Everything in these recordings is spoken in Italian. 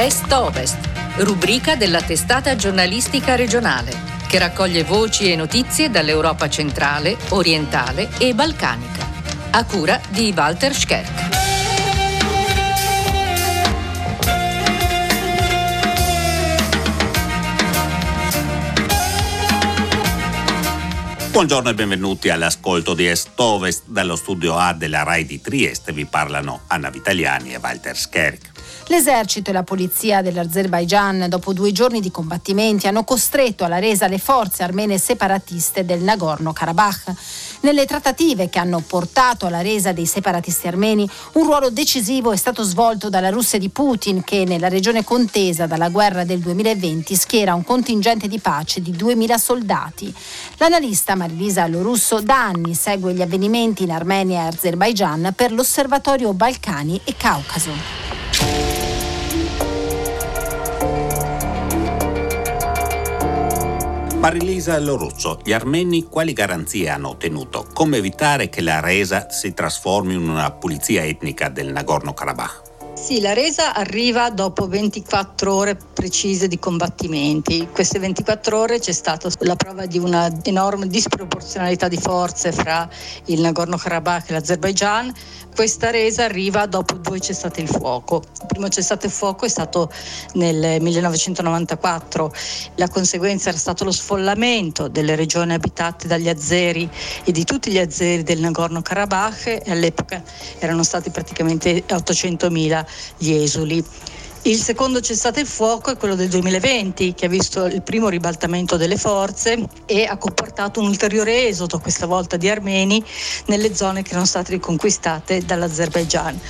Est-Ovest, rubrica della testata giornalistica regionale, che raccoglie voci e notizie dall'Europa centrale, orientale e balcanica. A cura di Walter Scherk. Buongiorno e benvenuti all'ascolto di Est-Ovest dallo studio A della RAI di Trieste. Vi parlano Anna Vitaliani e Walter Scherk. L'esercito e la polizia dell'Azerbaigian, dopo due giorni di combattimenti, hanno costretto alla resa le forze armene separatiste del Nagorno-Karabakh. Nelle trattative che hanno portato alla resa dei separatisti armeni, un ruolo decisivo è stato svolto dalla Russia di Putin, che nella regione contesa dalla guerra del 2020 schiera un contingente di pace di 2.000 soldati. L'analista Marilisa Lorusso da anni segue gli avvenimenti in Armenia e Azerbaigian per l'Osservatorio Balcani e Caucaso. Marilisa Lorusso, gli armeni quali garanzie hanno ottenuto? Come evitare che la resa si trasformi in una pulizia etnica del Nagorno-Karabakh? Sì, la resa arriva dopo 24 ore precise di combattimenti. Queste 24 ore c'è stata la prova di una enorme disproporzionalità di forze fra il Nagorno-Karabakh e l'Azerbaigian questa resa arriva dopo due cessate il fuoco. Il primo cessate il fuoco è stato nel 1994, la conseguenza era stato lo sfollamento delle regioni abitate dagli azeri e di tutti gli azeri del Nagorno-Karabakh all'epoca erano stati praticamente 800.000 gli esuli. Il secondo cessate il fuoco è quello del 2020 che ha visto il primo ribaltamento delle forze e ha comportato un ulteriore esodo, questa volta di armeni, nelle zone che erano state riconquistate dall'Azerbaigian.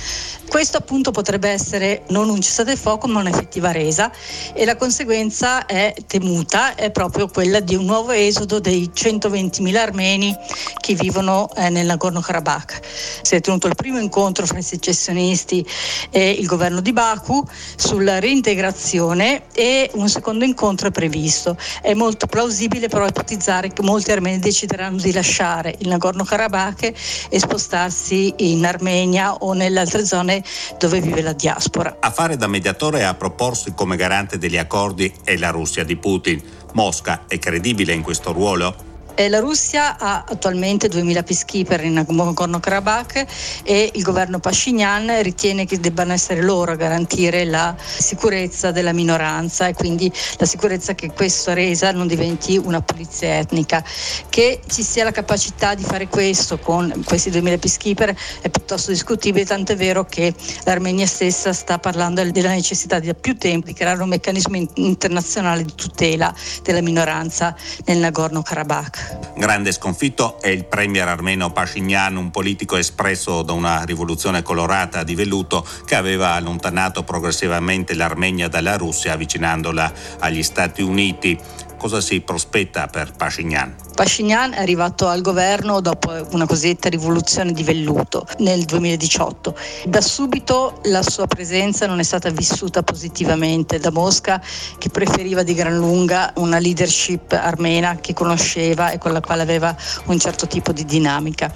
Questo appunto potrebbe essere non un cessate il fuoco ma un'effettiva resa e la conseguenza è temuta, è proprio quella di un nuovo esodo dei 120.000 armeni che vivono eh, nel Nagorno-Karabakh. Si è tenuto il primo incontro fra i secessionisti e il governo di Baku sulla reintegrazione e un secondo incontro è previsto. È molto plausibile però ipotizzare che molti armeni decideranno di lasciare il Nagorno-Karabakh e spostarsi in Armenia o nelle altre zone dove vive la diaspora. A fare da mediatore e a proporsi come garante degli accordi è la Russia di Putin. Mosca è credibile in questo ruolo? Eh, la Russia ha attualmente 2.000 peacekeeper in Nagorno-Karabakh e il governo Pashinyan ritiene che debbano essere loro a garantire la sicurezza della minoranza e quindi la sicurezza che questa resa non diventi una pulizia etnica. Che ci sia la capacità di fare questo con questi 2.000 peacekeeper è piuttosto discutibile, tanto è vero che l'Armenia stessa sta parlando della necessità di da più tempo di creare un meccanismo internazionale di tutela della minoranza nel Nagorno-Karabakh. Grande sconfitto è il premier armeno Pashinyan, un politico espresso da una rivoluzione colorata di velluto che aveva allontanato progressivamente l'Armenia dalla Russia avvicinandola agli Stati Uniti. Cosa si prospetta per Pashinyan? Pashinyan è arrivato al governo dopo una cosiddetta rivoluzione di velluto nel 2018. Da subito la sua presenza non è stata vissuta positivamente da Mosca, che preferiva di gran lunga una leadership armena che conosceva e con la quale aveva un certo tipo di dinamica.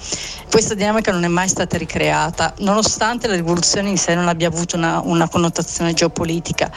Questa dinamica non è mai stata ricreata, nonostante la rivoluzione in sé non abbia avuto una, una connotazione geopolitica.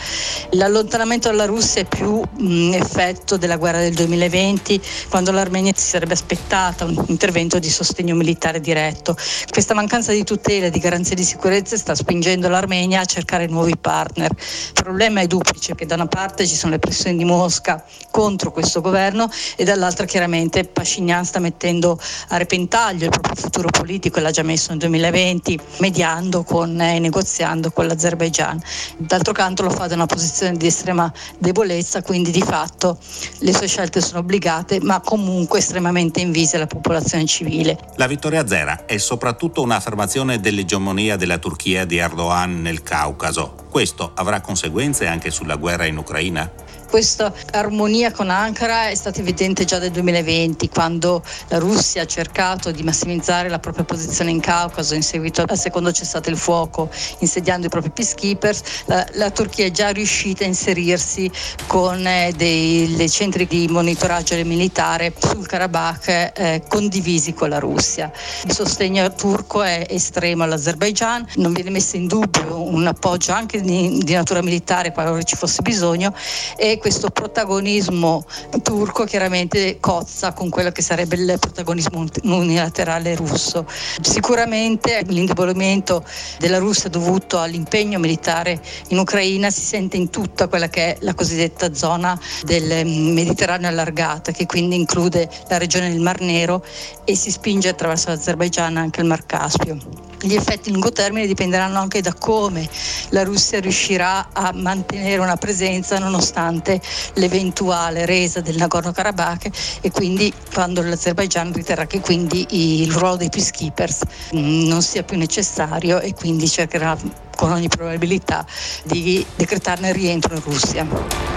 L'allontanamento dalla Russia è più mh, effetto della guerra del 2020, quando l'Armenia l'Armenia si sarebbe aspettata un intervento di sostegno militare diretto. Questa mancanza di tutela e di garanzie di sicurezza sta spingendo l'Armenia a cercare nuovi partner. Il problema è duplice, che da una parte ci sono le pressioni di Mosca contro questo governo e dall'altra chiaramente Pashinyan sta mettendo a repentaglio il proprio futuro politico e l'ha già messo nel 2020 mediando con, e negoziando con l'Azerbaigian. D'altro canto lo fa da una posizione di estrema debolezza, quindi di fatto le sue scelte sono obbligate, ma comunque comunque estremamente invise alla popolazione civile. La vittoria zera è soprattutto un'affermazione dell'egemonia della Turchia di Erdogan nel Caucaso. Questo avrà conseguenze anche sulla guerra in Ucraina? Questa armonia con Ankara è stata evidente già nel 2020 quando la Russia ha cercato di massimizzare la propria posizione in Caucaso in seguito al secondo cessate il fuoco insediando i propri peacekeepers. La, la Turchia è già riuscita a inserirsi con eh, dei, dei centri di monitoraggio militare sul Karabakh eh, condivisi con la Russia. Il sostegno turco è estremo all'Azerbaigian, non viene messo in dubbio un appoggio anche di, di natura militare qualora ci fosse bisogno e questo protagonismo turco chiaramente cozza con quello che sarebbe il protagonismo unilaterale russo. Sicuramente l'indebolimento della Russia dovuto all'impegno militare in Ucraina si sente in tutta quella che è la cosiddetta zona del Mediterraneo allargata, che quindi include la regione del Mar Nero e si spinge attraverso l'Azerbaigian anche il Mar Caspio. Gli effetti a lungo termine dipenderanno anche da come la Russia riuscirà a mantenere una presenza nonostante l'eventuale resa del Nagorno-Karabakh e quindi quando l'Azerbaigian riterrà che quindi il ruolo dei peacekeepers mm, non sia più necessario e quindi cercherà con ogni probabilità di decretarne il rientro in Russia.